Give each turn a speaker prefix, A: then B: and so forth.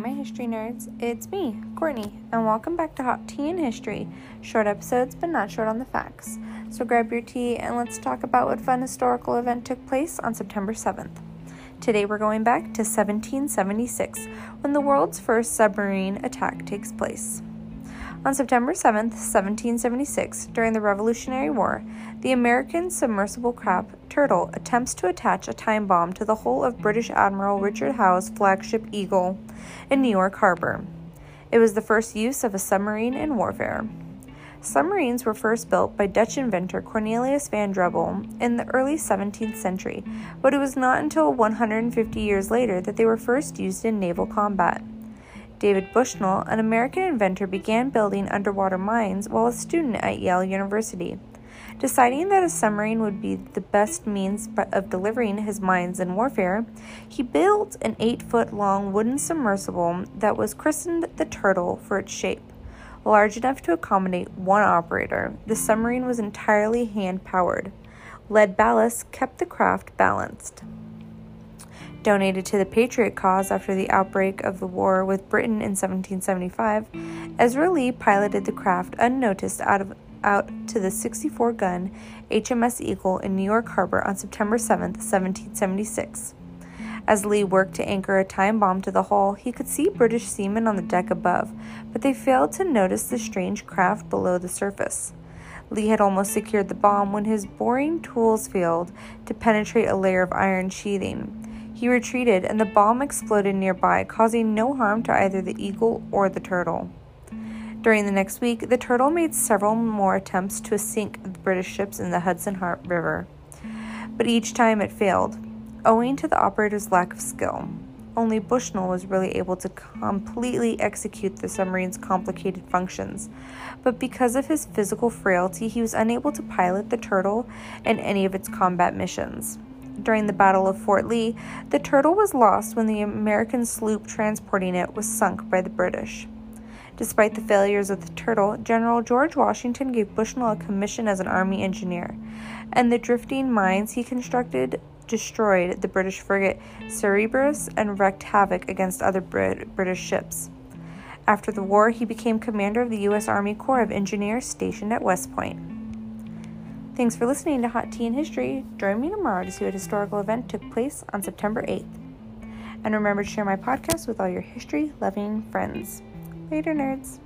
A: my history nerds. It's me, Courtney, and welcome back to Hot Tea in History. Short episodes, but not short on the facts. So grab your tea and let's talk about what fun historical event took place on September 7th. Today we're going back to 1776, when the world's first submarine attack takes place. On September 7, 1776, during the Revolutionary War, the American submersible craft Turtle attempts to attach a time bomb to the hull of British Admiral Richard Howe's flagship Eagle in New York Harbor. It was the first use of a submarine in warfare. Submarines were first built by Dutch inventor Cornelius van Drebbel in the early 17th century, but it was not until 150 years later that they were first used in naval combat. David Bushnell, an American inventor, began building underwater mines while a student at Yale University. Deciding that a submarine would be the best means of delivering his mines in warfare, he built an eight foot long wooden submersible that was christened the Turtle for its shape. Large enough to accommodate one operator, the submarine was entirely hand powered. Lead ballast kept the craft balanced donated to the Patriot cause after the outbreak of the war with Britain in 1775, Ezra Lee piloted the craft unnoticed out of out to the 64 gun HMS Eagle in New York Harbor on September 7, 1776. As Lee worked to anchor a time bomb to the hull, he could see British seamen on the deck above, but they failed to notice the strange craft below the surface. Lee had almost secured the bomb when his boring tools failed to penetrate a layer of iron sheathing. He retreated, and the bomb exploded nearby, causing no harm to either the eagle or the turtle. During the next week, the turtle made several more attempts to sink the British ships in the Hudson River, but each time it failed, owing to the operator's lack of skill. Only Bushnell was really able to completely execute the submarine's complicated functions, but because of his physical frailty, he was unable to pilot the Turtle in any of its combat missions. During the Battle of Fort Lee, the Turtle was lost when the American sloop transporting it was sunk by the British. Despite the failures of the Turtle, General George Washington gave Bushnell a commission as an Army engineer, and the drifting mines he constructed destroyed the British frigate Cerberus and wreaked havoc against other Brit- British ships. After the war, he became commander of the U.S. Army Corps of Engineers stationed at West Point. Thanks for listening to Hot Tea in History. Join me tomorrow to see what historical event took place on September 8th. And remember to share my podcast with all your history loving friends. Later, nerds.